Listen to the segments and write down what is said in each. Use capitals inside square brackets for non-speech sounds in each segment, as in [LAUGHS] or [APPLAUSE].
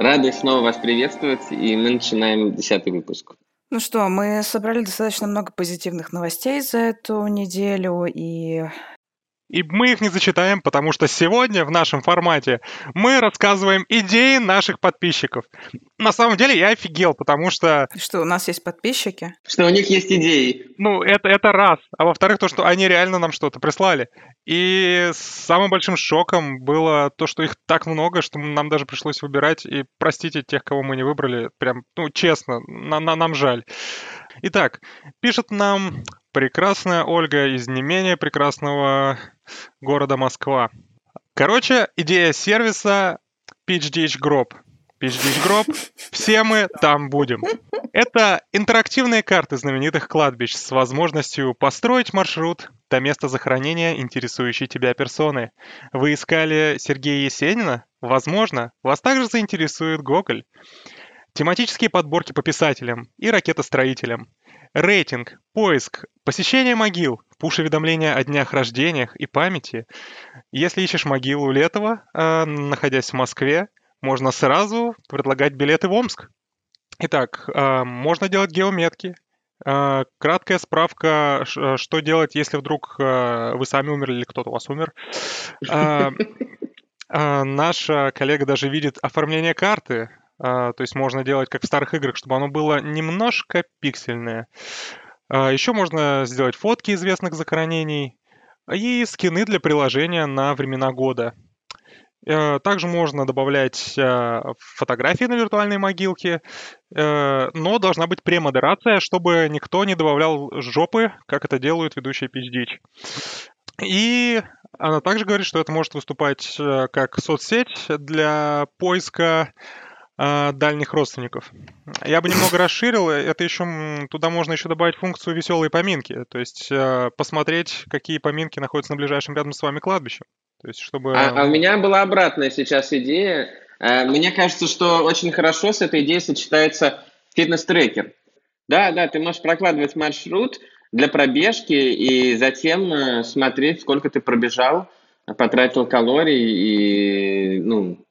Рады снова вас приветствовать, и мы начинаем десятый выпуск. Ну что, мы собрали достаточно много позитивных новостей за эту неделю, и и мы их не зачитаем, потому что сегодня в нашем формате мы рассказываем идеи наших подписчиков. На самом деле я офигел, потому что... Что, у нас есть подписчики? Что у них есть идеи. Ну, это, это раз. А во-вторых, то, что они реально нам что-то прислали. И самым большим шоком было то, что их так много, что нам даже пришлось выбирать. И простите тех, кого мы не выбрали. Прям, ну, честно, на, на, нам жаль. Итак, пишет нам прекрасная Ольга из не менее прекрасного города Москва. Короче, идея сервиса PitchDitch Group. PitchDitch Group, все мы там будем. Это интерактивные карты знаменитых кладбищ с возможностью построить маршрут до места захоронения интересующей тебя персоны. Вы искали Сергея Есенина? Возможно, вас также заинтересует Гоголь. Тематические подборки по писателям и ракетостроителям. Рейтинг, поиск, посещение могил, пуш-уведомления о днях рождениях и памяти. Если ищешь могилу Летова, э, находясь в Москве, можно сразу предлагать билеты в Омск. Итак, э, можно делать геометки, э, краткая справка, что делать, если вдруг вы сами умерли или кто-то у вас умер. [LAUGHS] Наша коллега даже видит оформление карты, то есть можно делать как в старых играх, чтобы оно было немножко пиксельное. А, Еще можно сделать фотки известных захоронений и скины для приложения на времена года. А, также можно добавлять фотографии на виртуальные могилки, но должна быть премодерация, чтобы никто не добавлял жопы, как это делают ведущие PhD. И она также говорит, что это может выступать как соцсеть для поиска а, дальних родственников. Я бы немного расширил. Это еще туда можно еще добавить функцию веселые поминки. То есть э, посмотреть, какие поминки находятся на ближайшем рядом с вами кладбище. То есть, чтобы... А, а у меня была обратная сейчас идея. Э, мне кажется, что очень хорошо с этой идеей сочетается фитнес-трекер. Да, да, ты можешь прокладывать маршрут для пробежки и затем э, смотреть, сколько ты пробежал, потратил калорий и ну,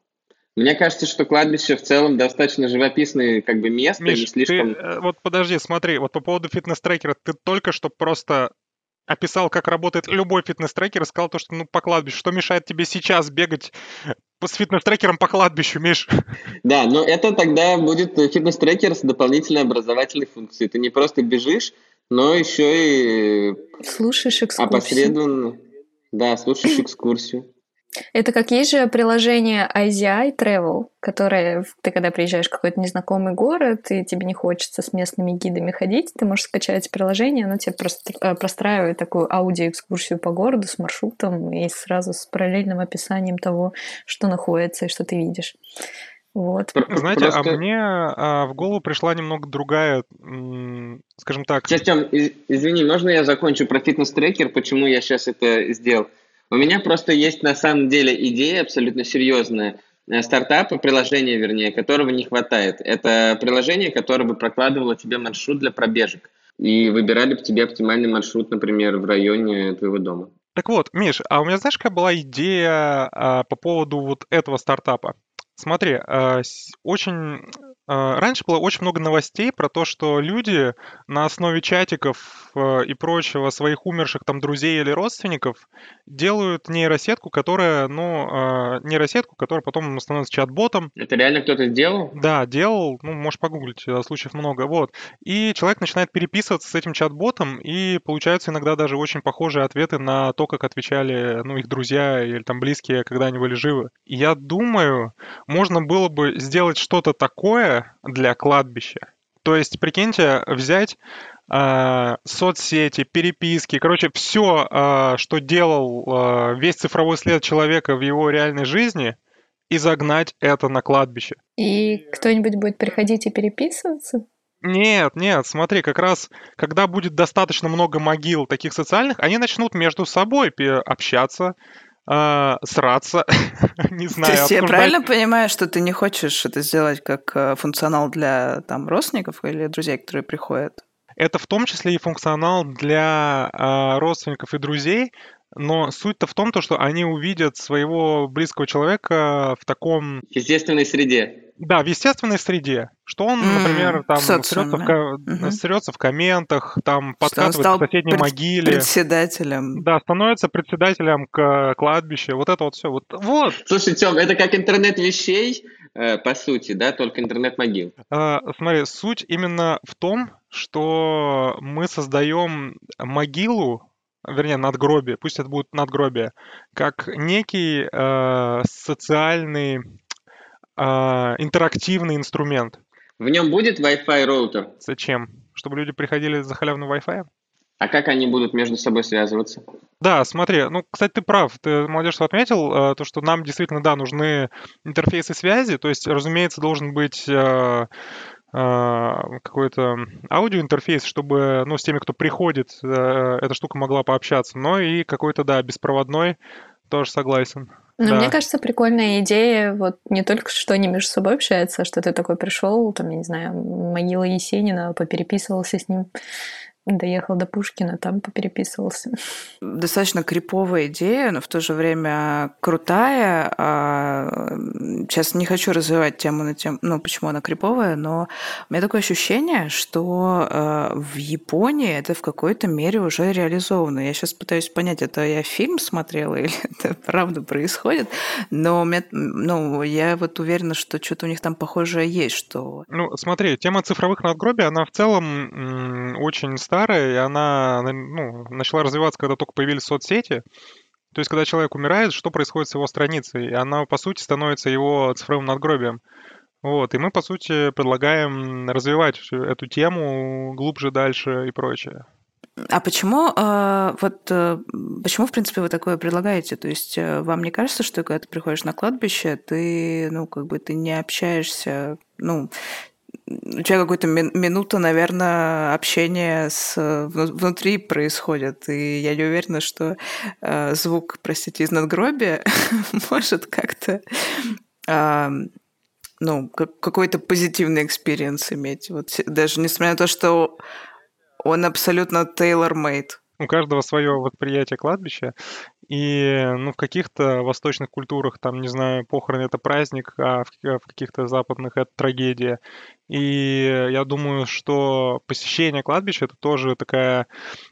мне кажется, что кладбище в целом достаточно живописное как бы место, Миш, не слишком... Ты, э, вот подожди, смотри, вот по поводу фитнес-трекера, ты только что просто описал, как работает любой фитнес-трекер и сказал то, что ну по кладбищу. Что мешает тебе сейчас бегать с фитнес-трекером по кладбищу, Миш? [LAUGHS] Да, но это тогда будет фитнес-трекер с дополнительной образовательной функцией. Ты не просто бежишь, но еще и... Слушаешь экскурсию. Опосредованно. Да, слушаешь [CLEARS THROAT] экскурсию. Это как есть же приложение IZI Travel, которое ты когда приезжаешь в какой-то незнакомый город, и тебе не хочется с местными гидами ходить, ты можешь скачать приложение, оно тебе просто э, простраивает такую аудиоэкскурсию по городу с маршрутом и сразу с параллельным описанием того, что находится и что ты видишь. Вот. Знаете, а Просто... а мне а, в голову пришла немного другая, скажем так... Сейчас, Тем, извини, можно я закончу про фитнес-трекер, почему я сейчас это сделал? У меня просто есть на самом деле идея абсолютно серьезная э, стартапа, приложение, вернее, которого не хватает. Это приложение, которое бы прокладывало тебе маршрут для пробежек и выбирали бы тебе оптимальный маршрут, например, в районе твоего дома. Так вот, Миш, а у меня знаешь, какая была идея а, по поводу вот этого стартапа? Смотри, а, очень раньше было очень много новостей про то, что люди на основе чатиков э, и прочего своих умерших там друзей или родственников делают нейросетку, которая, ну, а, нейросетку, которая потом становится чат-ботом. Это реально кто-то сделал? Да, делал, ну, можешь погуглить, э, случаев много, вот. И человек начинает переписываться с этим чат-ботом, и получаются иногда даже очень похожие ответы на то, как отвечали, ну, их друзья или там близкие, когда они были живы. И я думаю, можно было бы сделать что-то такое, для кладбища. То есть, прикиньте, взять э, соцсети, переписки, короче, все, э, что делал э, весь цифровой след человека в его реальной жизни, и загнать это на кладбище. И кто-нибудь будет приходить и переписываться? Нет, нет, смотри, как раз, когда будет достаточно много могил таких социальных, они начнут между собой общаться, э, сраться, [LAUGHS] не знаю. То есть я правильно понимаю, что ты не хочешь это сделать как э, функционал для там родственников или друзей, которые приходят? Это в том числе и функционал для э, родственников и друзей, но суть-то в том, то, что они увидят своего близкого человека в таком... Естественной среде. Да, в естественной среде. Что он, mm, например, там срется в, mm-hmm. срется в комментах, там подкатывает к соседней пред- могиле. председателем. Да, становится председателем к кладбищу. Вот это вот все. Вот. вот. Слушай, Тём, это как интернет вещей, э, по сути, да, только интернет могил. Э, смотри, суть именно в том, что мы создаем могилу вернее, надгробие, пусть это будет надгробие, как некий э, социальный э, интерактивный инструмент. В нем будет Wi-Fi роутер? Зачем? Чтобы люди приходили за халявным Wi-Fi? А как они будут между собой связываться? Да, смотри, ну, кстати, ты прав, ты, молодежь, что отметил, э, то, что нам действительно, да, нужны интерфейсы связи, то есть, разумеется, должен быть э, какой-то аудиоинтерфейс, чтобы, ну, с теми, кто приходит, э, эта штука могла пообщаться. Но и какой-то, да, беспроводной, тоже согласен. Ну, да. мне кажется, прикольная идея, вот не только что они между собой общаются, а что ты такой пришел, там, я не знаю, могила Есенина, попереписывался с ним, доехал до Пушкина, там попереписывался. Достаточно криповая идея, но в то же время крутая. А, сейчас не хочу развивать тему на тему, ну, почему она криповая, но у меня такое ощущение, что а, в Японии это в какой-то мере уже реализовано. Я сейчас пытаюсь понять, это я фильм смотрела или [LAUGHS] это правда происходит, но меня, ну, я вот уверена, что что-то у них там похожее есть, что... Ну, смотри, тема цифровых надгробий, она в целом очень старая, и она ну, начала развиваться, когда только появились соцсети. То есть, когда человек умирает, что происходит с его страницей? И она, по сути, становится его цифровым надгробием. Вот, и мы, по сути, предлагаем развивать эту тему глубже, дальше и прочее. А почему, э, вот, э, почему, в принципе, вы такое предлагаете? То есть э, вам не кажется, что когда ты приходишь на кладбище, ты, ну, как бы ты не общаешься, ну, у тебя какой-то минута, наверное, общения с внутри происходит, и я не уверена, что э, звук, простите, из надгробия [LAUGHS] может как-то э, ну, какой-то позитивный experience иметь. Вот даже несмотря на то, что он абсолютно tailor-made. У каждого свое восприятие кладбища. И ну, в каких-то восточных культурах, там, не знаю, похороны это праздник, а в, в каких-то западных это трагедия. И я думаю, что посещение кладбища это тоже такая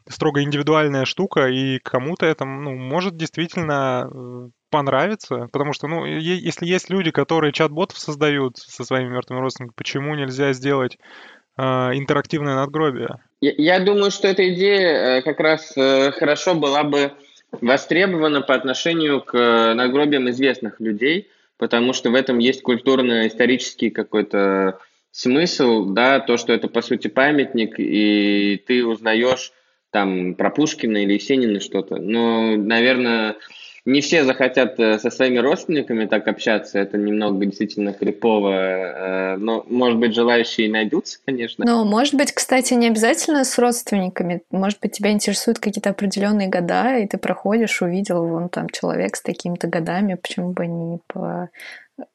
строго индивидуальная штука, и кому-то это ну, может действительно э, понравиться, потому что, ну, если есть люди, которые чат-ботов создают со своими мертвыми родственниками, почему нельзя сделать э, интерактивное надгробие? Я, я думаю, что эта идея э, как раз э, хорошо была бы востребована по отношению к э, надгробиям известных людей, потому что в этом есть культурно-исторический какой-то смысл, да, то, что это, по сути, памятник, и ты узнаешь там про Пушкина или Есенина что-то. Но, наверное, не все захотят э, со своими родственниками так общаться, это немного действительно крипово, э, но, может быть, желающие найдутся, конечно. Ну, может быть, кстати, не обязательно с родственниками, может быть, тебя интересуют какие-то определенные года, и ты проходишь, увидел, вон там человек с такими-то годами, почему бы не по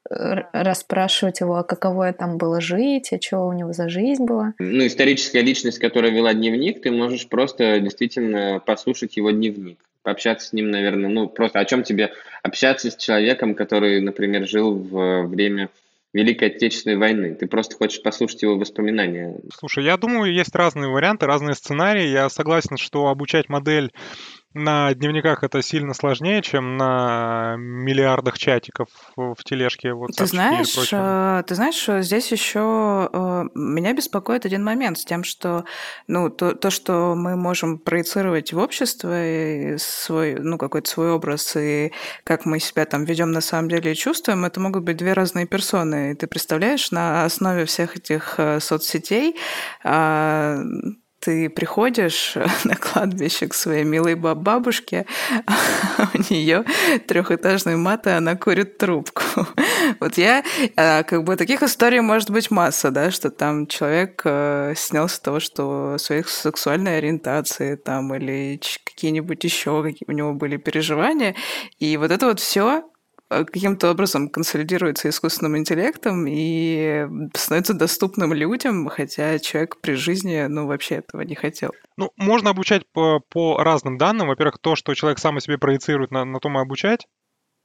расспрашивать его, а каково там было жить, а что у него за жизнь была. Ну, историческая личность, которая вела дневник, ты можешь просто действительно послушать его дневник пообщаться с ним, наверное, ну, просто о чем тебе общаться с человеком, который, например, жил в время Великой Отечественной войны. Ты просто хочешь послушать его воспоминания. Слушай, я думаю, есть разные варианты, разные сценарии. Я согласен, что обучать модель на дневниках это сильно сложнее, чем на миллиардах чатиков в тележке. Вот ты знаешь, э, ты знаешь, здесь еще э, меня беспокоит один момент с тем, что ну то, то что мы можем проецировать в общество свой ну какой-то свой образ и как мы себя там ведем на самом деле и чувствуем, это могут быть две разные персоны. И ты представляешь на основе всех этих э, соцсетей а, ты приходишь [LAUGHS] на кладбище к своей милой бабушке, [LAUGHS] а у нее трехэтажный мат, и она курит трубку. [LAUGHS] вот я, э, как бы таких историй может быть масса, да, что там человек э, снялся того, что своей сексуальной ориентации там или какие-нибудь еще какие у него были переживания, и вот это вот все каким-то образом консолидируется искусственным интеллектом и становится доступным людям, хотя человек при жизни, ну, вообще этого не хотел. Ну, можно обучать по, по разным данным. Во-первых, то, что человек сам себе проецирует, на, на том и обучать.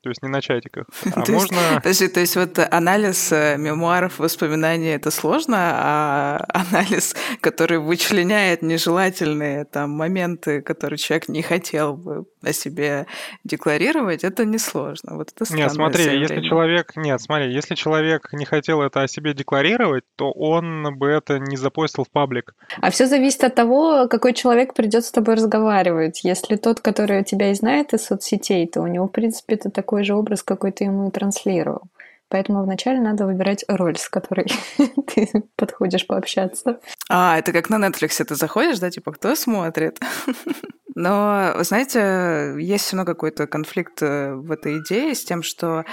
То есть не на чатиках. [LAUGHS] А то можно... Есть, подожди, то есть вот анализ э, мемуаров, воспоминаний — это сложно, а [LAUGHS] анализ, который вычленяет нежелательные там моменты, которые человек не хотел бы о себе декларировать, это несложно. Вот это Нет, смотри, заявление. если человек... Нет, смотри, если человек не хотел это о себе декларировать, то он бы это не запостил в паблик. А все зависит от того, какой человек придет с тобой разговаривать. Если тот, который тебя и знает из соцсетей, то у него, в принципе, это так такой же образ, какой ты ему и транслировал. Поэтому вначале надо выбирать роль, с которой [LAUGHS] ты подходишь пообщаться. А, это как на Netflix ты заходишь, да, типа, кто смотрит? [LAUGHS] Но, вы знаете, есть все равно какой-то конфликт э, в этой идее с тем, что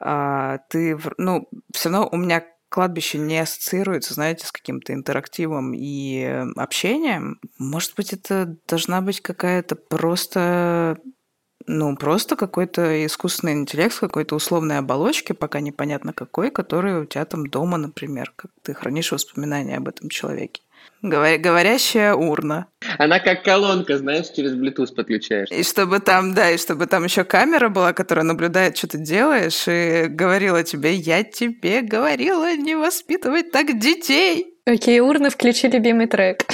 а, ты, ну, все равно у меня кладбище не ассоциируется, знаете, с каким-то интерактивом и общением. Может быть, это должна быть какая-то просто ну, просто какой-то искусственный интеллект с какой-то условной оболочки, пока непонятно какой, который у тебя там дома, например, как ты хранишь воспоминания об этом человеке. Говоря, говорящая урна. Она как колонка, знаешь, через Bluetooth подключаешь. И чтобы там, да, и чтобы там еще камера была, которая наблюдает, что ты делаешь, и говорила тебе, я тебе говорила не воспитывать так детей. Окей, урны, включи любимый трек.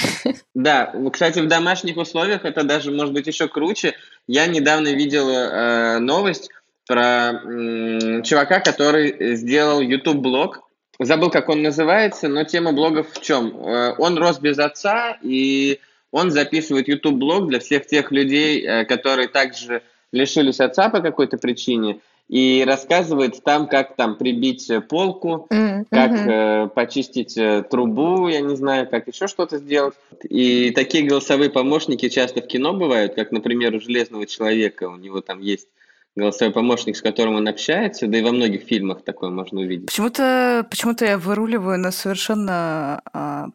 Да, кстати, в домашних условиях это даже может быть еще круче. Я недавно видел э, новость про э, чувака, который сделал YouTube-блог. Забыл, как он называется, но тема блогов в чем? Э, он рос без отца, и он записывает YouTube-блог для всех тех людей, э, которые также лишились отца по какой-то причине и рассказывает там, как там прибить полку, mm-hmm. как э, почистить э, трубу, я не знаю, как еще что-то сделать. И такие голосовые помощники часто в кино бывают, как, например, у Железного человека, у него там есть голосовой помощник, с которым он общается, да и во многих фильмах такое можно увидеть. Почему-то почему я выруливаю на совершенно а,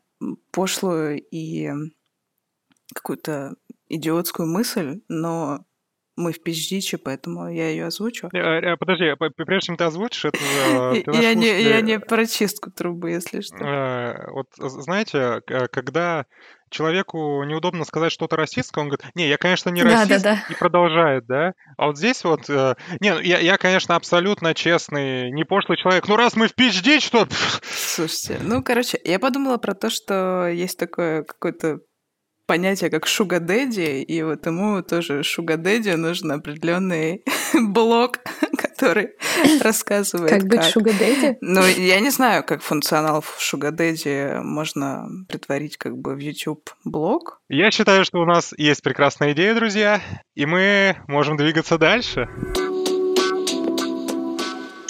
пошлую и какую-то идиотскую мысль, но мы в PHD, поэтому я ее озвучу. Э, э, подожди, прежде чем ты озвучишь, это... [LAUGHS] Я не, я не про чистку трубы, если что. Э, вот знаете, когда человеку неудобно сказать что-то расистское, он говорит, не, я, конечно, не расист, да, да, да. и продолжает, да? А вот здесь вот, не, ну, я, я, конечно, абсолютно честный, не пошлый человек. Ну, раз мы в PhD, что... Слушайте, ну, короче, я подумала про то, что есть такое какое-то понятие как шуга дэдди, и вот ему тоже шуга дэдди нужен определенный [LAUGHS] блок, который рассказывает как. быть шуга дэдди? Ну, я не знаю, как функционал шуга дэдди можно притворить как бы в YouTube блог. Я считаю, что у нас есть прекрасная идея, друзья, и мы можем двигаться дальше.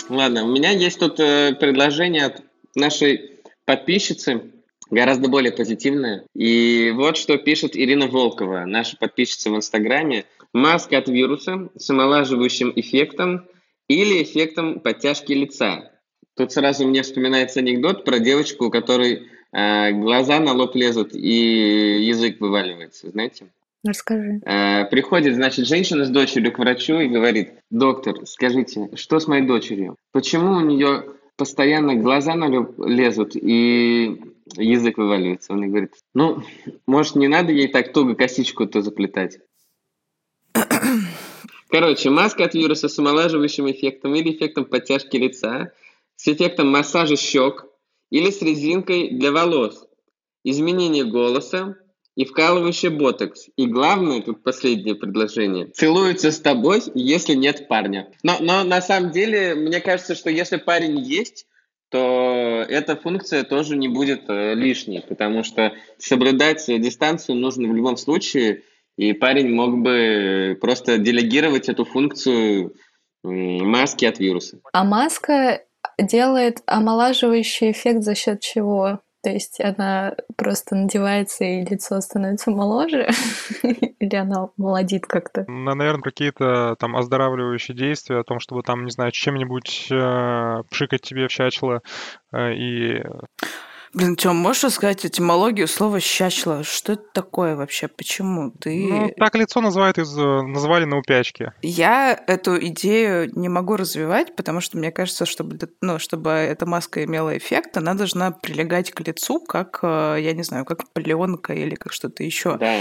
Ладно, у меня есть тут э, предложение от нашей подписчицы гораздо более позитивная. И вот что пишет Ирина Волкова, наша подписчица в Инстаграме. Маска от вируса с омолаживающим эффектом или эффектом подтяжки лица. Тут сразу мне вспоминается анекдот про девочку, у которой э, глаза на лоб лезут и язык вываливается, знаете? Расскажи. Э, приходит, значит, женщина с дочерью к врачу и говорит, доктор, скажите, что с моей дочерью? Почему у нее постоянно глаза на лоб лезут и язык вываливается. Он говорит, ну, может, не надо ей так туго косичку-то заплетать. [COUGHS] Короче, маска от вируса с омолаживающим эффектом или эффектом подтяжки лица, с эффектом массажа щек или с резинкой для волос, изменение голоса и вкалывающий ботокс. И главное, тут последнее предложение, целуются с тобой, если нет парня. Но, но на самом деле, мне кажется, что если парень есть, то эта функция тоже не будет э, лишней, потому что соблюдать дистанцию нужно в любом случае, и парень мог бы просто делегировать эту функцию маски от вируса. А маска делает омолаживающий эффект за счет чего? То есть она просто надевается и лицо становится моложе? [LAUGHS] Или она молодит как-то? Наверное, какие-то там оздоравливающие действия о том, чтобы там, не знаю, чем-нибудь э, пшикать тебе в чачло э, и Блин, Тём, можешь рассказать этимологию слова «щачло»? Что это такое вообще? Почему? Ты... Ну, так лицо называют из, называли на упячке. Я эту идею не могу развивать, потому что мне кажется, чтобы, ну, чтобы эта маска имела эффект, она должна прилегать к лицу, как, э, я не знаю, как пленка или как что-то еще. Да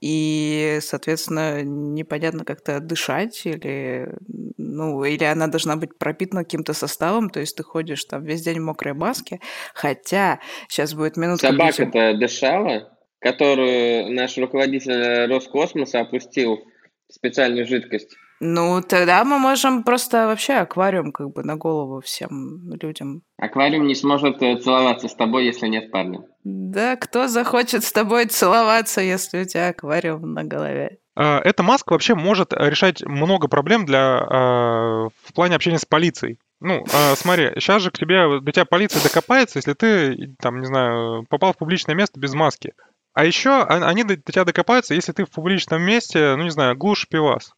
и, соответственно, непонятно как-то дышать, или, ну, или она должна быть пропитана каким-то составом, то есть ты ходишь там весь день в мокрой маске, хотя сейчас будет минутка... Собака-то дышала, которую наш руководитель Роскосмоса опустил в специальную жидкость. Ну, тогда мы можем просто вообще аквариум как бы на голову всем людям. Аквариум не сможет э, целоваться с тобой, если нет парня. Да, кто захочет с тобой целоваться, если у тебя аквариум на голове? А, эта маска вообще может решать много проблем для, а, в плане общения с полицией. Ну, а, смотри, сейчас же к тебе, до тебя полиция докопается, если ты, там, не знаю, попал в публичное место без маски. А еще они до тебя докопаются, если ты в публичном месте, ну, не знаю, глушь пивас.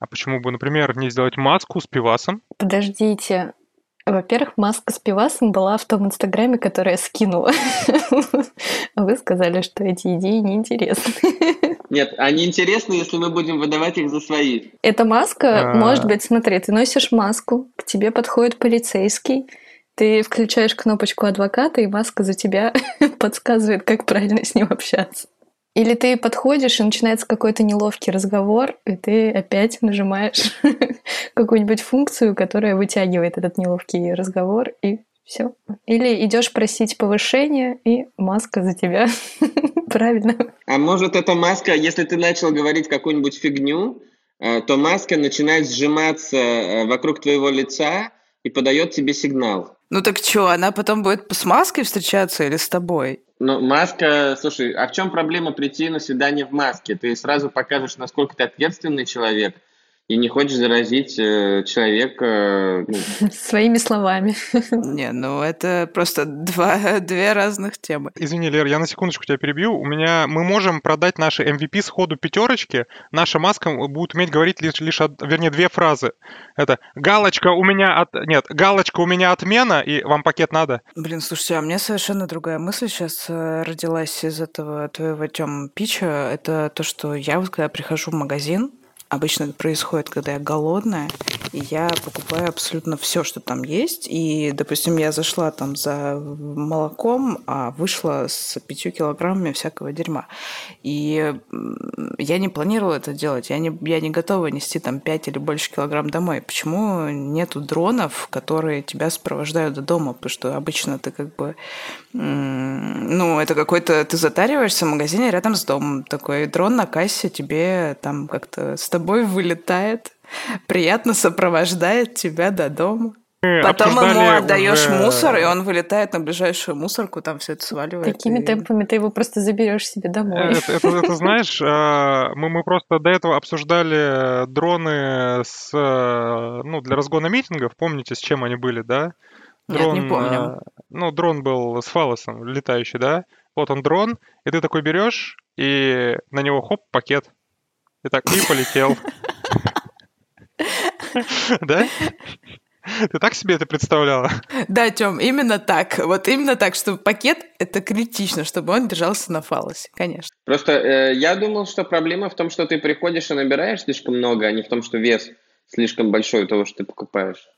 А почему бы, например, не сделать маску с пивасом? Подождите. Во-первых, маска с пивасом была в том инстаграме, который я скинула. [LAUGHS] Вы сказали, что эти идеи неинтересны. [LAUGHS] Нет, они интересны, если мы будем выдавать их за свои. Эта маска, а. может быть, смотри, ты носишь маску, к тебе подходит полицейский, ты включаешь кнопочку адвоката, и маска за тебя [LAUGHS] подсказывает, как правильно с ним общаться. Или ты подходишь, и начинается какой-то неловкий разговор, и ты опять нажимаешь [LAUGHS] какую-нибудь функцию, которая вытягивает этот неловкий разговор, и все. Или идешь просить повышение, и маска за тебя. [LAUGHS] Правильно. А может, эта маска, если ты начал говорить какую-нибудь фигню, э, то маска начинает сжиматься э, вокруг твоего лица и подает тебе сигнал. Ну так что, она потом будет с маской встречаться или с тобой? Ну, маска, слушай, а в чем проблема прийти на свидание в маске? Ты сразу покажешь, насколько ты ответственный человек – и не хочешь заразить э, человека... Ну... [LAUGHS] Своими словами. [LAUGHS] Не, ну это просто два, [LAUGHS] две разных темы. Извини, Лер, я на секундочку тебя перебью. У меня... Мы можем продать наши MVP сходу пятерочки. Наша маска будет уметь говорить лишь, лишь од... вернее, две фразы. Это «галочка у меня от... Нет, галочка у меня отмена, и вам пакет надо». Блин, слушайте, а мне совершенно другая мысль сейчас э, родилась из этого твоего, Тём, пича. Это то, что я вот когда прихожу в магазин, Обычно это происходит, когда я голодная, и я покупаю абсолютно все, что там есть. И, допустим, я зашла там за молоком, а вышла с пятью килограммами всякого дерьма. И я не планировала это делать. Я не, я не готова нести там 5 или больше килограмм домой. Почему нету дронов, которые тебя сопровождают до дома? Потому что обычно ты как бы... Ну, это какой-то... Ты затариваешься в магазине рядом с домом. Такой дрон на кассе тебе там как-то с тобой вылетает, приятно сопровождает тебя до дома. Потом ему отдаешь уже... мусор, и он вылетает на ближайшую мусорку, там все это сваливает. Такими и... темпами ты его просто заберешь себе домой. Это, это, это знаешь, а, мы, мы просто до этого обсуждали дроны с, ну, для разгона митингов. Помните, с чем они были, да? Дрон, Нет, не помню. Ну, дрон был с фалосом летающий, да? Вот он дрон, и ты такой берешь, и на него хоп, пакет. И так, и полетел. Да? Ты так себе это представляла? Да, Тём, именно так. Вот именно так, что пакет — это критично, чтобы он держался на фалосе, конечно. Просто э, я думал, что проблема в том, что ты приходишь и набираешь слишком много, а не в том, что вес слишком большой того, что ты покупаешь.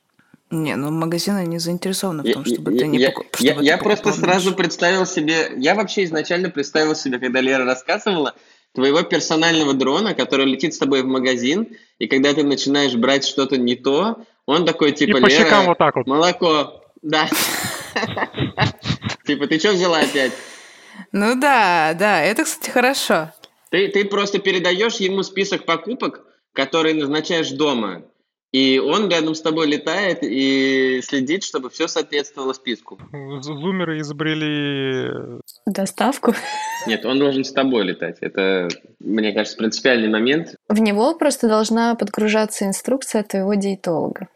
Не, ну магазины не заинтересованы в том, чтобы я, ты не я, покуп... я, я просто сразу представил себе... Я вообще изначально представил себе, когда Лера рассказывала, твоего персонального дрона, который летит с тобой в магазин, и когда ты начинаешь брать что-то не то, он такой типа, и по щекам вот так вот. молоко, да. [LAUGHS] Типа, ты что взяла опять? Ну да, да, это, кстати, хорошо. Ты, ты просто передаешь ему список покупок, которые назначаешь дома. И он рядом с тобой летает и следит, чтобы все соответствовало списку. Зумеры изобрели... Доставку? Нет, он должен с тобой летать. Это, мне кажется, принципиальный момент. В него просто должна подгружаться инструкция твоего диетолога.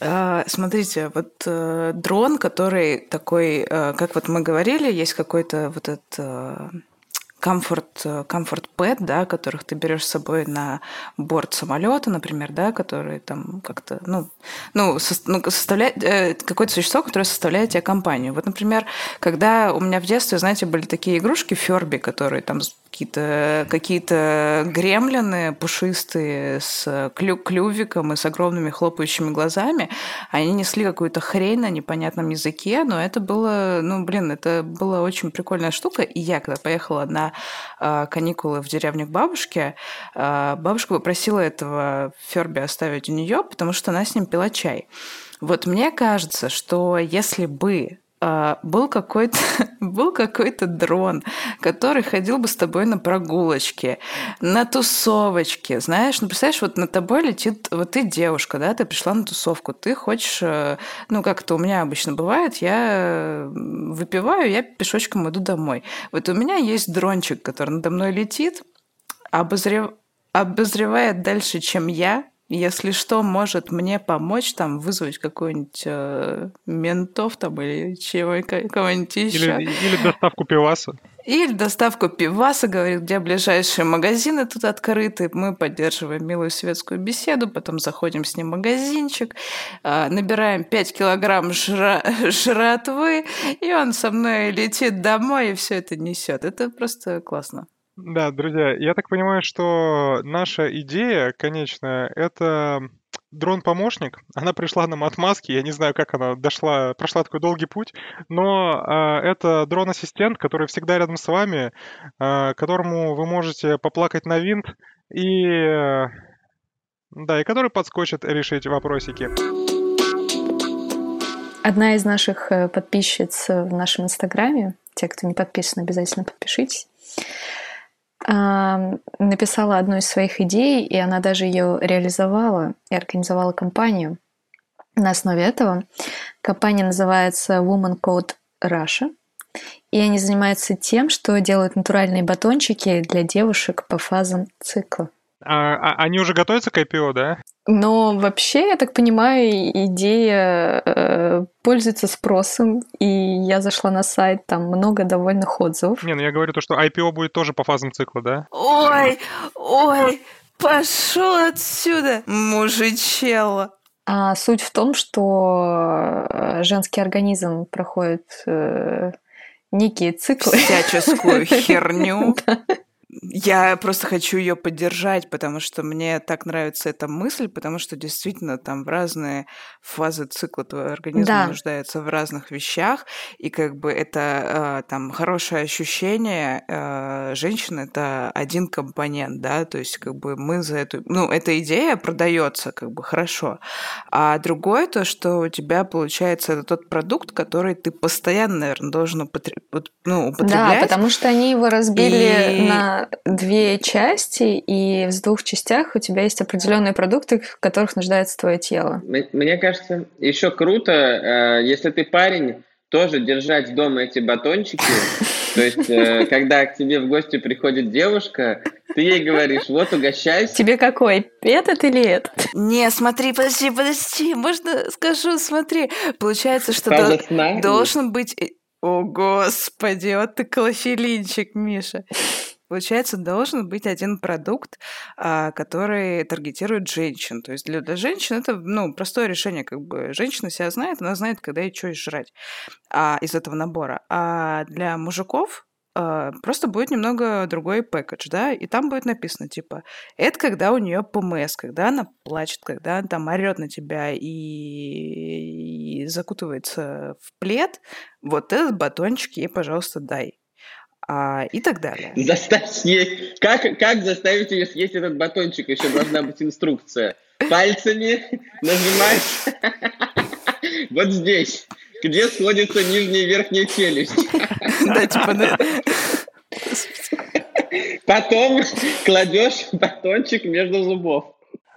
А, смотрите, вот э, дрон, который такой, э, как вот мы говорили, есть какой-то вот этот э, комфорт, комфорт пэт, да, которых ты берешь с собой на борт самолета, например, да, который там как-то, ну, ну, со, ну составляет э, какое-то существо, которое составляет тебе компанию. Вот, например, когда у меня в детстве, знаете, были такие игрушки Ферби, которые там какие-то какие гремлины пушистые с клю клювиком и с огромными хлопающими глазами. Они несли какую-то хрень на непонятном языке, но это было, ну, блин, это была очень прикольная штука. И я, когда поехала на э, каникулы в деревню к бабушке, э, бабушка попросила этого Ферби оставить у нее, потому что она с ним пила чай. Вот мне кажется, что если бы был какой-то [LAUGHS] был какой-то дрон, который ходил бы с тобой на прогулочке, на тусовочке, знаешь, ну представляешь, вот над тобой летит, вот ты девушка, да, ты пришла на тусовку, ты хочешь, э, ну как это у меня обычно бывает, я выпиваю, я пешочком иду домой. Вот у меня есть дрончик, который надо мной летит, обозрев... обозревает дальше, чем я, если что, может мне помочь там вызвать какой-нибудь э, ментов там или чего кого-нибудь еще. Или, или доставку пиваса. Или доставку пиваса, говорит, где ближайшие магазины тут открыты. Мы поддерживаем милую светскую беседу, потом заходим с ним в магазинчик, э, набираем 5 килограмм жра [LAUGHS] жратвы, и он со мной летит домой и все это несет. Это просто классно. Да, друзья, я так понимаю, что наша идея конечная — это дрон-помощник. Она пришла нам от маски, я не знаю, как она дошла, прошла такой долгий путь, но э, это дрон-ассистент, который всегда рядом с вами, э, которому вы можете поплакать на винт и... Э, да, и который подскочит решить вопросики. Одна из наших э, подписчиц в нашем инстаграме, те, кто не подписан, обязательно подпишитесь, написала одну из своих идей, и она даже ее реализовала и организовала компанию на основе этого. Компания называется Woman Code Russia. И они занимаются тем, что делают натуральные батончики для девушек по фазам цикла. А, а, они уже готовятся к IPO, да? Но вообще, я так понимаю, идея э, пользуется спросом, и я зашла на сайт, там много довольных отзывов. Не, ну я говорю то, что IPO будет тоже по фазам цикла, да? Ой, ой, пошел отсюда, мужичело. А суть в том, что э, женский организм проходит э, некие циклы. Всяческую [LAUGHS] херню. Я просто хочу ее поддержать, потому что мне так нравится эта мысль, потому что действительно там в разные фазы цикла твой организм да. нуждается в разных вещах, и как бы это э, там хорошее ощущение э, женщины это один компонент, да, то есть как бы мы за эту, ну эта идея продается как бы хорошо, а другое то, что у тебя получается это тот продукт, который ты постоянно, наверное, должен употреб... ну, употреблять. Да, потому что они его разбили и... на две части, и в двух частях у тебя есть определенные продукты, в которых нуждается твое тело. Мне кажется, еще круто, э, если ты парень, тоже держать дома эти батончики. [LAUGHS] То есть, э, когда к тебе в гости приходит девушка, ты ей говоришь, вот угощайся. Тебе какой? Этот или этот? Не, смотри, подожди, подожди, можно скажу, смотри. Получается, что до, должен быть... О, господи, вот ты клофелинчик, Миша. Получается, должен быть один продукт, а, который таргетирует женщин. То есть для, женщин это ну, простое решение. Как бы женщина себя знает, она знает, когда ей что жрать а, из этого набора. А для мужиков Uh, просто будет немного другой пэкэдж, да, и там будет написано, типа, это когда у нее ПМС, когда она плачет, когда она там орет на тебя и... и закутывается в плед, вот этот батончик ей, пожалуйста, дай а, и так далее. Заставь съесть. Как, как заставить ее съесть этот батончик? Еще должна быть инструкция. Пальцами [LAUGHS] нажимаешь [LAUGHS] вот здесь, где сходится нижняя и верхняя челюсть. [LAUGHS] Да, типа... Потом кладешь батончик между зубов.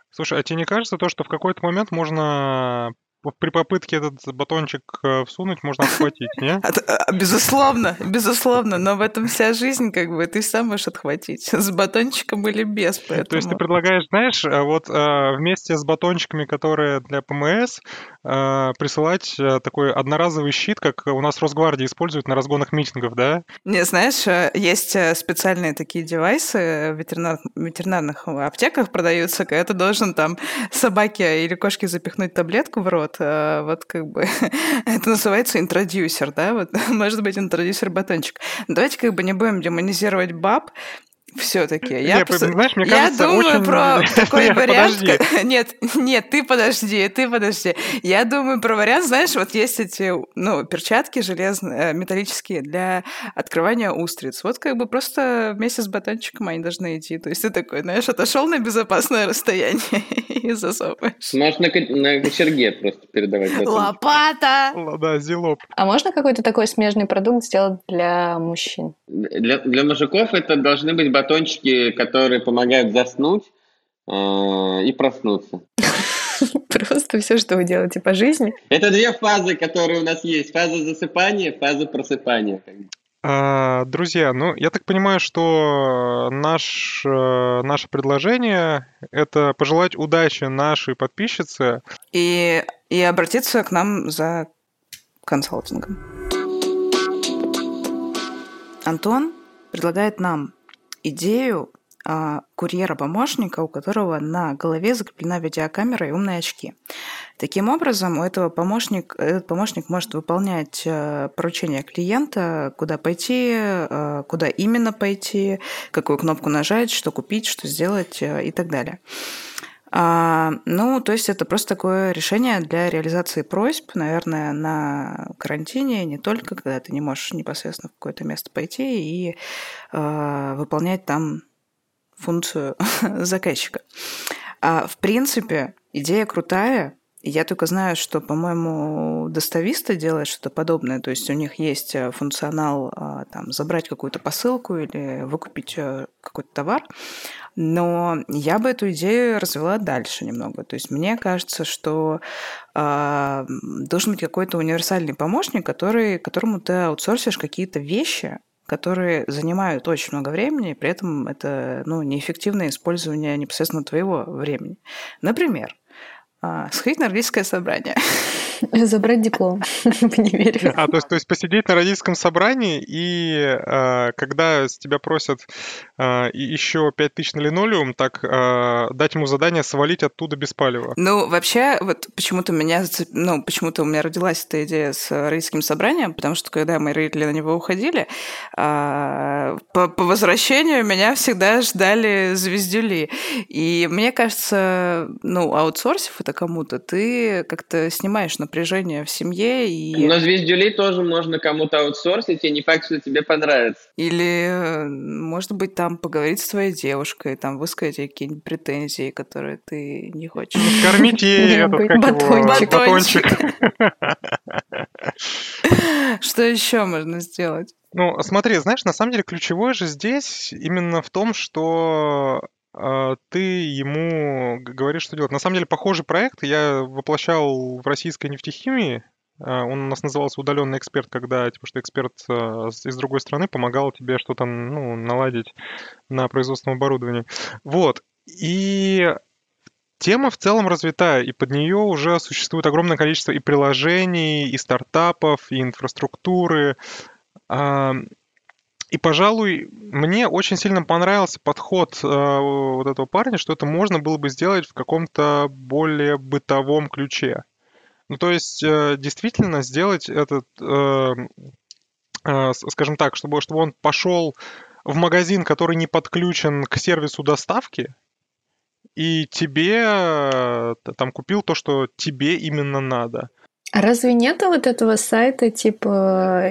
Слушай, а тебе не кажется то, что в какой-то момент можно при попытке этот батончик э, всунуть можно отхватить, не? А, безусловно, безусловно, но в этом вся жизнь, как бы, ты сам можешь отхватить, с батончиком или без, поэтому... То есть ты предлагаешь, знаешь, э, вот вместе с батончиками, которые для ПМС, присылать такой одноразовый щит, как у нас Росгвардия использует на разгонах митингов, да? Не, знаешь, есть специальные такие девайсы в ветеринар... ветеринарных аптеках продаются, когда ты должен там собаке или кошке запихнуть таблетку в рот, а вот как бы [LAUGHS] это называется интродюсер, да, вот [LAUGHS] может быть интродюсер батончик. Давайте как бы не будем демонизировать баб, все-таки. Я, не, просто... знаешь, мне я кажется, думаю очень... про [LAUGHS] такой вариант. подожди. [LAUGHS] Нет, нет, ты подожди, ты подожди. Я думаю про вариант, знаешь, вот есть эти, ну, перчатки железные, э, металлические для открывания устриц. Вот как бы просто вместе с батончиком они должны идти. То есть ты такой, знаешь, отошел на безопасное расстояние [LAUGHS] и засовываешь. Можешь на, на кочерге просто передавать. батончик. Лопата! Л- Да, зилоп. А можно какой-то такой смежный продукт сделать для мужчин? Для, для мужиков это должны быть батончики, которые помогают заснуть э, и проснуться. [LAUGHS] Просто все, что вы делаете по жизни. Это две фазы, которые у нас есть. Фаза засыпания, фаза просыпания. А, Друзья, ну, я так понимаю, что наш, э, наше предложение — это пожелать удачи нашей подписчице. И, и обратиться к нам за консалтингом. Антон предлагает нам идею а, курьера-помощника, у которого на голове закреплена видеокамера и умные очки. Таким образом, у этого помощник, этот помощник может выполнять э, поручения клиента, куда пойти, э, куда именно пойти, какую кнопку нажать, что купить, что сделать э, и так далее. А, ну, то есть это просто такое решение для реализации просьб, наверное, на карантине, не только, когда ты не можешь непосредственно в какое-то место пойти и э, выполнять там функцию [LAUGHS] заказчика. А, в принципе, идея крутая. Я только знаю, что, по-моему, достависта делает что-то подобное. То есть у них есть э, функционал а, там, забрать какую-то посылку или выкупить э, какой-то товар. Но я бы эту идею развела дальше немного. То есть мне кажется, что а, должен быть какой-то универсальный помощник, который, которому ты аутсорсишь какие-то вещи, которые занимают очень много времени, и при этом это ну, неэффективное использование непосредственно твоего времени. Например, сходить на родительское собрание. [LAUGHS] Забрать диплом [LAUGHS] в универе. А, то есть, то есть посидеть на родительском собрании, и э, когда с тебя просят э, еще 5 тысяч на линолеум, так э, дать ему задание свалить оттуда без палева. Ну, вообще, вот почему-то меня, зацеп- ну, почему-то у меня родилась эта идея с родительским собранием, потому что когда мои родители на него уходили, а, по, по возвращению меня всегда ждали звездюли. И мне кажется, ну, аутсорсив это кому-то, ты как-то снимаешь напряжение в семье и... Но звездюлей тоже можно кому-то аутсорсить, и не факт, что тебе понравится. Или, э, может быть, там поговорить с твоей девушкой, там высказать какие-нибудь претензии, которые ты не хочешь. [LAUGHS] Кормить ей этот, как батончик. батончик. [LAUGHS] Что еще можно сделать? Ну, смотри, знаешь, на самом деле ключевое же здесь именно в том, что ты ему говоришь, что делать. На самом деле, похожий проект я воплощал в российской нефтехимии. Э, Он у нас назывался удаленный эксперт, когда типа что эксперт с- из другой страны помогал тебе что-то ну, наладить на производственном оборудовании. Вот. И Тема в целом развитая, и под нее уже существует огромное количество и приложений, и стартапов, и инфраструктуры. И, пожалуй, мне очень сильно понравился подход э, вот этого парня, что это можно было бы сделать в каком-то более бытовом ключе. Ну, то есть, э, действительно сделать этот, э, э, скажем так, чтобы, чтобы он пошел в магазин, который не подключен к сервису доставки, и тебе э, там купил то, что тебе именно надо. А разве нет вот этого сайта типа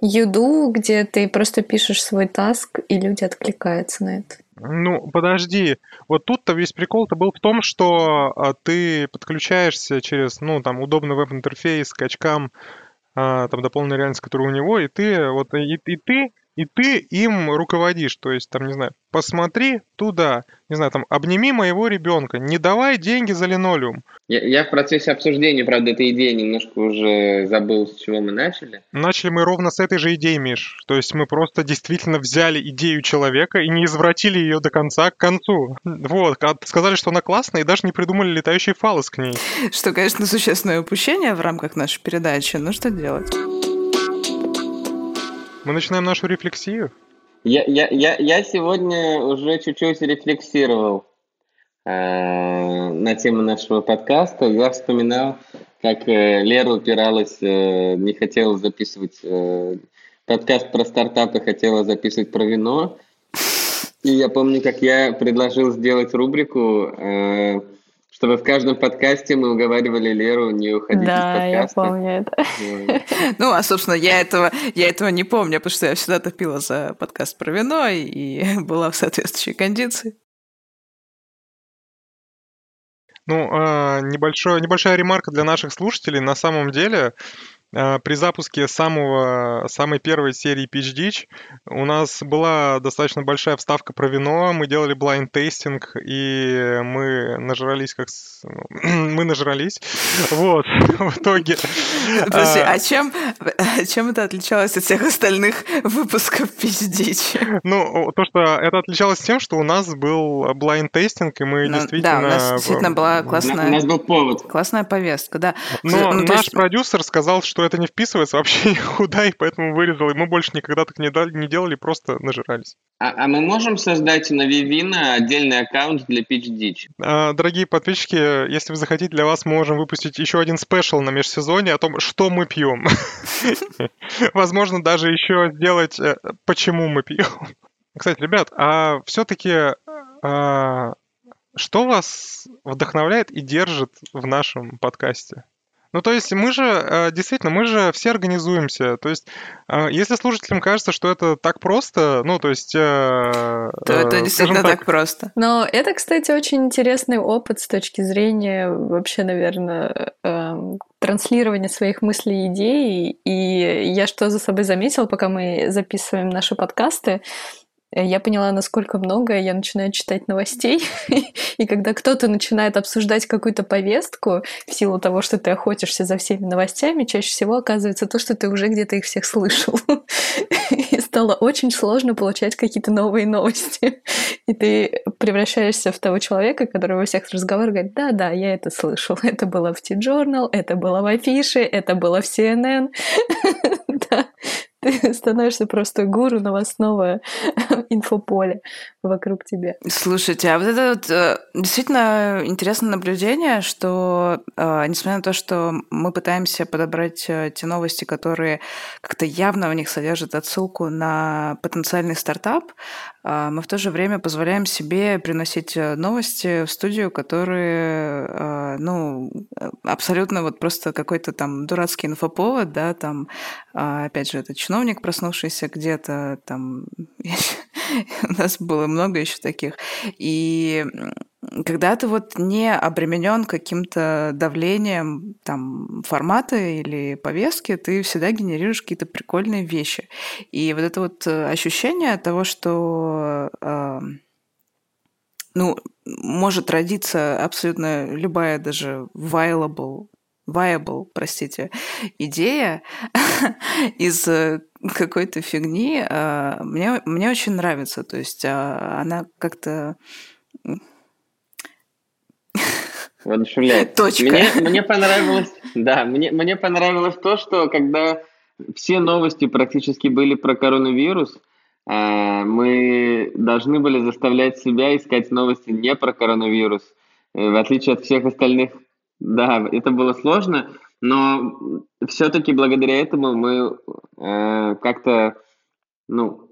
Юду, где ты просто пишешь свой таск, и люди откликаются на это? Ну, подожди. Вот тут-то весь прикол-то был в том, что а, ты подключаешься через, ну, там, удобный веб-интерфейс к очкам, а, там, дополненной реальности, которая у него, и ты, вот, и, и ты и ты им руководишь. То есть, там, не знаю, посмотри туда, не знаю, там, обними моего ребенка, не давай деньги за линолеум. Я, я в процессе обсуждения, правда, этой идеи немножко уже забыл, с чего мы начали. Начали мы ровно с этой же идеи, Миш. То есть мы просто действительно взяли идею человека и не извратили ее до конца к концу. Вот, сказали, что она классная, и даже не придумали летающие фалос к ней. Что, конечно, существенное упущение в рамках нашей передачи, но что делать? Мы начинаем нашу рефлексию. Я, я, я, я сегодня уже чуть-чуть рефлексировал э, на тему нашего подкаста. Я вспоминал, как э, Лера упиралась, э, не хотела записывать э, подкаст про стартапы, хотела записывать про вино. И я помню, как я предложил сделать рубрику э, чтобы в каждом подкасте мы уговаривали Леру не уходить да, из подкаста. Да, я помню это. Ну, а, собственно, я этого, я этого не помню, потому что я всегда топила за подкаст про вино и [LAUGHS] была в соответствующей кондиции. Ну, а, небольшой, небольшая ремарка для наших слушателей. На самом деле, при запуске самого, самой первой серии Pitch Ditch у нас была достаточно большая вставка про вино, мы делали blind тестинг, и мы нажрались как... Ну, [CLEARS THROAT] мы нажрались, вот, [LAUGHS] в итоге... Подожди, а, а чем, чем это отличалось от всех остальных выпусков Pitch Ditch? Ну, то, что это отличалось тем, что у нас был blind тестинг, и мы ну, действительно... Да, у нас действительно была классная... У нас был повод. Классная повестка, да. Но ну, наш есть... продюсер сказал, что что это не вписывается вообще [LAUGHS] никуда, и поэтому вырезал. И мы больше никогда так не, дали, не делали, просто нажирались. А, а мы можем создать на Vivino отдельный аккаунт для Pitch Ditch? А, дорогие подписчики, если вы захотите, для вас мы можем выпустить еще один спешл на межсезонье о том, что мы пьем. [LAUGHS] Возможно, даже еще сделать, э, почему мы пьем. Кстати, ребят, а все-таки а, что вас вдохновляет и держит в нашем подкасте? Ну, то есть мы же, э, действительно, мы же все организуемся. То есть, э, если слушателям кажется, что это так просто, ну, то есть... Э, то это действительно так, так просто. Но это, кстати, очень интересный опыт с точки зрения вообще, наверное, эм, транслирования своих мыслей и идей. И я что за собой заметила, пока мы записываем наши подкасты, я поняла, насколько много я начинаю читать новостей. [LAUGHS] и когда кто-то начинает обсуждать какую-то повестку в силу того, что ты охотишься за всеми новостями, чаще всего оказывается то, что ты уже где-то их всех слышал. [LAUGHS] и стало очень сложно получать какие-то новые новости. и ты превращаешься в того человека, который во всех разговорах говорит, да-да, я это слышал. Это было в T-Journal, это было в Афише, это было в CNN. [LAUGHS] [LAUGHS] становишься просто гуру новостного [LAUGHS] инфополя вокруг тебя. Слушайте, а вот это вот э, действительно интересное наблюдение, что э, несмотря на то, что мы пытаемся подобрать э, те новости, которые как-то явно в них содержат отсылку на потенциальный стартап, мы в то же время позволяем себе приносить новости в студию, которые, ну, абсолютно вот просто какой-то там дурацкий инфоповод, да, там, опять же, это чиновник, проснувшийся где-то там, [LAUGHS] у нас было много еще таких. И когда ты вот не обременен каким-то давлением там формата или повестки, ты всегда генерируешь какие-то прикольные вещи. И вот это вот э, ощущение того, что э, ну, может родиться абсолютно любая даже viable viable, простите, идея [LAUGHS] из э, какой-то фигни а, мне, мне очень нравится. То есть а, она как-то... Воодушевляет. Точка. Мне, мне понравилось, да, мне, мне понравилось то, что когда все новости практически были про коронавирус, а, мы должны были заставлять себя искать новости не про коронавирус. Э, в отличие от всех остальных да, это было сложно, но все-таки благодаря этому мы э, как-то, ну,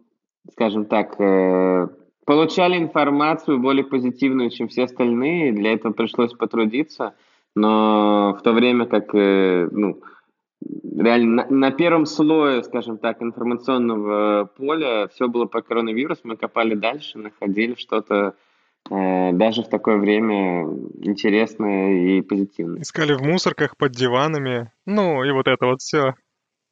скажем так, э, получали информацию более позитивную, чем все остальные. Для этого пришлось потрудиться, но в то время как, э, ну, реально на, на первом слое, скажем так, информационного поля все было про коронавирус, мы копали дальше, находили что-то Э, даже в такое время интересное и позитивное. Искали в мусорках, под диванами, ну и вот это вот все.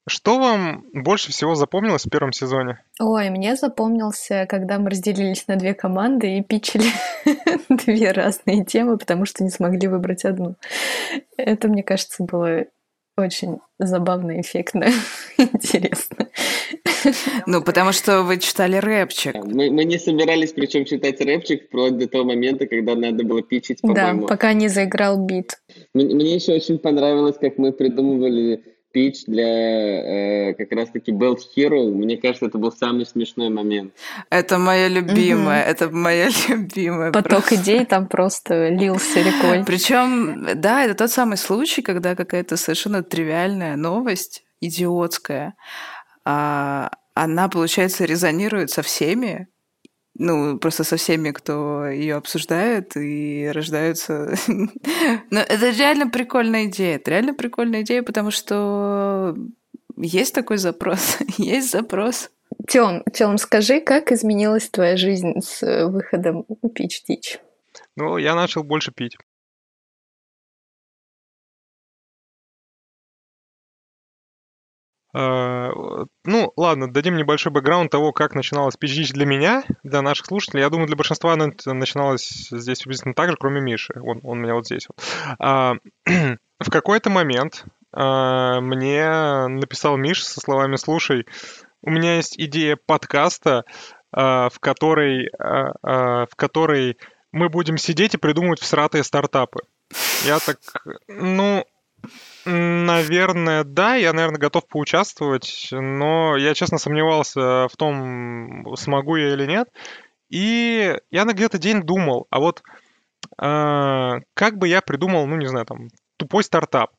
Что вам больше всего запомнилось в первом сезоне? Ой, мне запомнился, когда мы разделились на две команды и пичили [LAUGHS] две разные темы, потому что не смогли выбрать одну. Это, мне кажется, было очень забавно, эффектно, [LAUGHS] интересно. Ну, потому что вы читали рэпчик. Мы, мы не собирались причем читать рэпчик вплоть до того момента, когда надо было пичить, по-моему. Да, пока не заиграл бит. Мне, мне еще очень понравилось, как мы придумывали пич для э, как раз-таки Belt Hero. Мне кажется, это был самый смешной момент. Это моя любимая, угу. это моя [LAUGHS] любимая. Поток просто. идей там просто лился рекой. Причем, да, это тот самый случай, когда какая-то совершенно тривиальная новость, идиотская, а, она, получается, резонирует со всеми, ну, просто со всеми, кто ее обсуждает, и рождаются... [LAUGHS] Но это реально прикольная идея. Это реально прикольная идея, потому что есть такой запрос. [LAUGHS] есть запрос. Тём, Тём, скажи, как изменилась твоя жизнь с выходом Пич Дич? Ну, я начал больше пить. Ну, ладно, дадим небольшой бэкграунд того, как начиналась PGH для меня, для наших слушателей. Я думаю, для большинства она начиналась здесь приблизительно так же, кроме Миши. Он, он у меня вот здесь. Вот. А, [CLEARS THROAT] в какой-то момент а, мне написал Миш со словами «Слушай, у меня есть идея подкаста, а, в которой, в которой мы будем сидеть и придумывать всратые стартапы». Я так, ну, Наверное, да, я, наверное, готов поучаствовать, но я, честно, сомневался в том, смогу я или нет. И я на где-то день думал, а вот э, как бы я придумал, ну, не знаю, там, тупой стартап.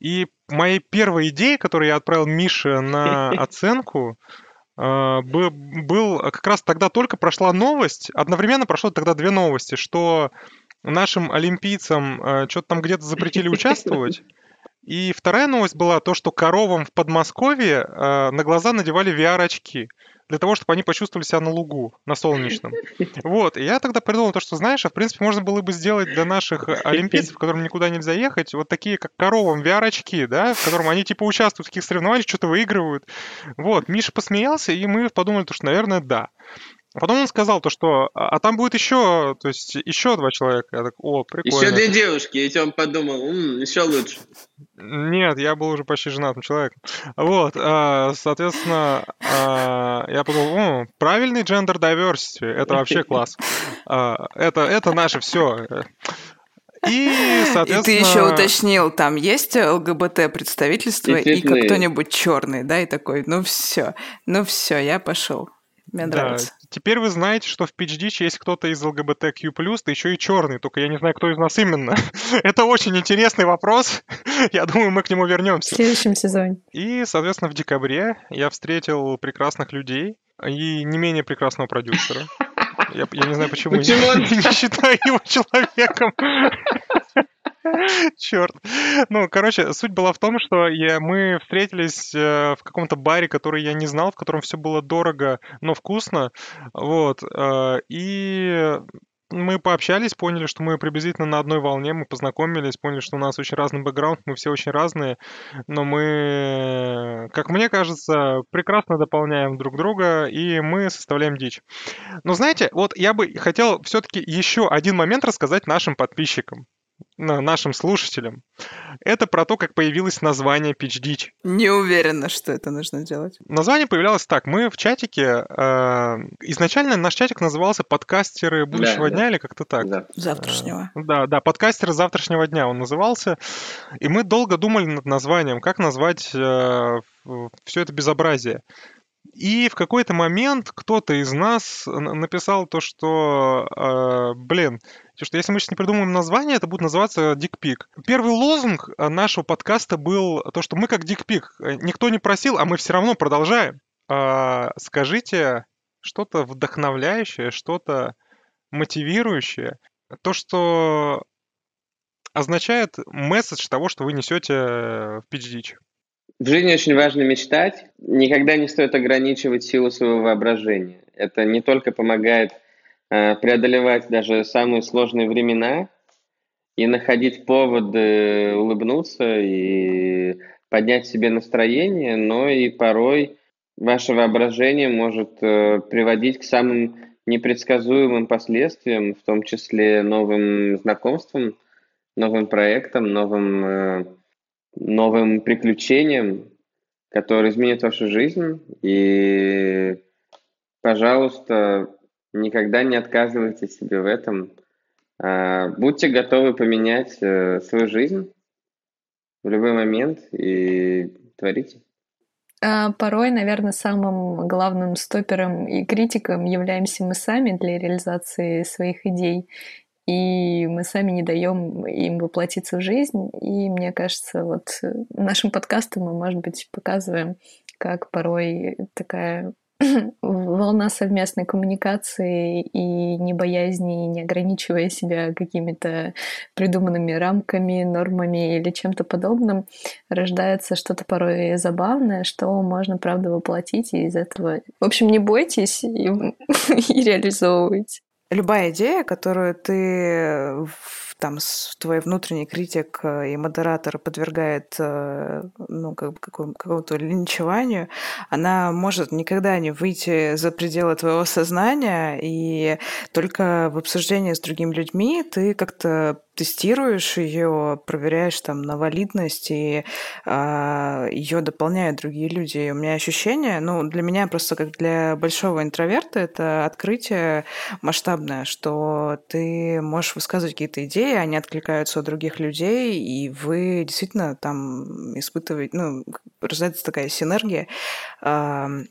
И моей первой идеей, которую я отправил Мише на [LAUGHS] оценку, э, был как раз тогда только прошла новость, одновременно прошло тогда две новости, что нашим олимпийцам э, что-то там где-то запретили [LAUGHS] участвовать, и вторая новость была то, что коровам в Подмосковье э, на глаза надевали VR-очки для того, чтобы они почувствовали себя на лугу, на солнечном. Вот, и я тогда придумал то, что, знаешь, а в принципе можно было бы сделать для наших олимпийцев, которым никуда нельзя ехать, вот такие, как коровам, VR-очки, да, в котором они типа участвуют в каких соревнованиях, что-то выигрывают. Вот, Миша посмеялся, и мы подумали, то, что, наверное, да. А потом он сказал то, что а, а там будет еще, то есть еще два человека. Я так, о, прикольно. Еще две девушки, и он подумал, м-м, еще лучше. Нет, я был уже почти женатым человеком. Вот, а, соответственно, я подумал, о, правильный gender diversity, это вообще [LAUGHS] класс. Это, это наше все. И, соответственно... И ты еще уточнил, там есть ЛГБТ представительство и, и кто-нибудь черный, да, и такой, ну все, ну все, я пошел. Мне да. нравится. Теперь вы знаете, что в PitchDitch есть кто-то из ЛГБТQ+, да еще и черный, только я не знаю, кто из нас именно. [LAUGHS] Это очень интересный вопрос. [LAUGHS] я думаю, мы к нему вернемся. В следующем сезоне. И, соответственно, в декабре я встретил прекрасных людей и не менее прекрасного продюсера. [LAUGHS] Я, я не знаю, почему, почему? я не считаю его человеком. [LAUGHS] Черт. Ну, короче, суть была в том, что я, мы встретились э, в каком-то баре, который я не знал, в котором все было дорого, но вкусно. Вот. Э, и мы пообщались, поняли, что мы приблизительно на одной волне, мы познакомились, поняли, что у нас очень разный бэкграунд, мы все очень разные, но мы, как мне кажется, прекрасно дополняем друг друга, и мы составляем дичь. Но знаете, вот я бы хотел все-таки еще один момент рассказать нашим подписчикам нашим слушателям. Это про то, как появилось название Pitch Ditch. Не уверена, что это нужно делать. Название появлялось так. Мы в чатике... Э, изначально наш чатик назывался «Подкастеры будущего да, дня» да. или как-то так. Да. Завтрашнего. Э, да, да, «Подкастеры завтрашнего дня» он назывался. И мы долго думали над названием, как назвать э, все это безобразие. И в какой-то момент кто-то из нас написал то, что, э, блин, что если мы сейчас не придумаем название, это будет называться Дикпик. Первый лозунг э, нашего подкаста был то, что мы как Дикпик. Э, никто не просил, а мы все равно продолжаем. Э, скажите что-то вдохновляющее, что-то мотивирующее. То, что означает месседж того, что вы несете в PitchDitch. В жизни очень важно мечтать. Никогда не стоит ограничивать силу своего воображения. Это не только помогает э, преодолевать даже самые сложные времена и находить повод улыбнуться и поднять себе настроение, но и порой ваше воображение может э, приводить к самым непредсказуемым последствиям, в том числе новым знакомствам, новым проектам, новым, э, новым приключениям, которые изменят вашу жизнь. И, пожалуйста, никогда не отказывайте себе в этом. Э, будьте готовы поменять э, свою жизнь в любой момент и творите. А, порой, наверное, самым главным стопером и критиком являемся мы сами для реализации своих идей. И мы сами не даем им воплотиться в жизнь. И мне кажется, вот нашим подкастом мы, может быть, показываем, как порой такая [CLEARS THROAT] волна совместной коммуникации и не боязни, не ограничивая себя какими-то придуманными рамками, нормами или чем-то подобным, рождается что-то порой забавное, что можно, правда, воплотить и из этого... В общем, не бойтесь и, [LAUGHS] и реализовывайте. Любая идея, которую ты там твой внутренний критик э, и модератор подвергает э, ну, как бы какому-то линчеванию, она может никогда не выйти за пределы твоего сознания, и только в обсуждении с другими людьми ты как-то тестируешь ее, проверяешь там на валидность, и а, ее дополняют другие люди. И у меня ощущение, ну, для меня просто как для большого интроверта, это открытие масштабное, что ты можешь высказывать какие-то идеи, они откликаются у других людей, и вы действительно там испытываете, ну, рождается такая синергия. Это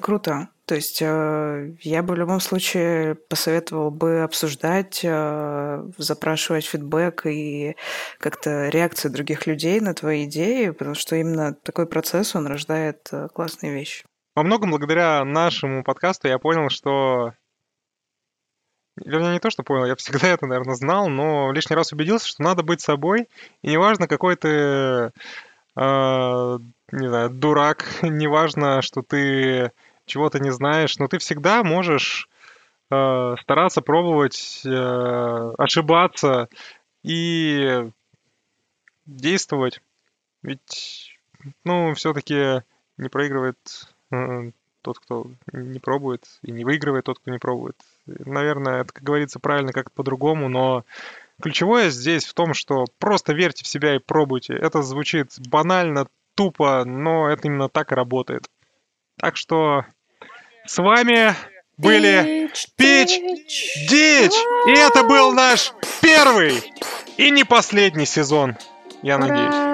круто. То есть э, я бы в любом случае посоветовал бы обсуждать, э, запрашивать фидбэк и как-то реакцию других людей на твои идеи, потому что именно такой процесс, он рождает э, классные вещи. Во многом благодаря нашему подкасту я понял, что... Вернее, не то, что понял, я всегда [LAUGHS] это, наверное, знал, но лишний раз убедился, что надо быть собой, и неважно, какой ты э, не знаю, дурак, [LAUGHS] неважно, что ты чего-то не знаешь, но ты всегда можешь э, стараться пробовать, э, ошибаться и действовать. Ведь, ну, все-таки не проигрывает э, тот, кто не пробует, и не выигрывает тот, кто не пробует. Наверное, это, как говорится, правильно как-то по-другому, но ключевое здесь в том, что просто верьте в себя и пробуйте. Это звучит банально, тупо, но это именно так и работает. Так что с вами были Пич Дич! И это был наш первый и не последний сезон, я надеюсь.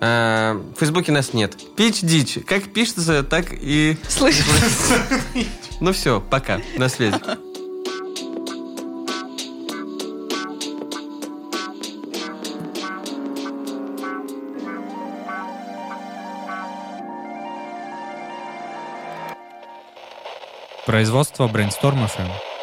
Э, в Фейсбуке нас нет. Пич дичь. Как пишется, так и... Слышишь? [LAUGHS] Ну все, пока. На связи. Производство Brainstorm FM.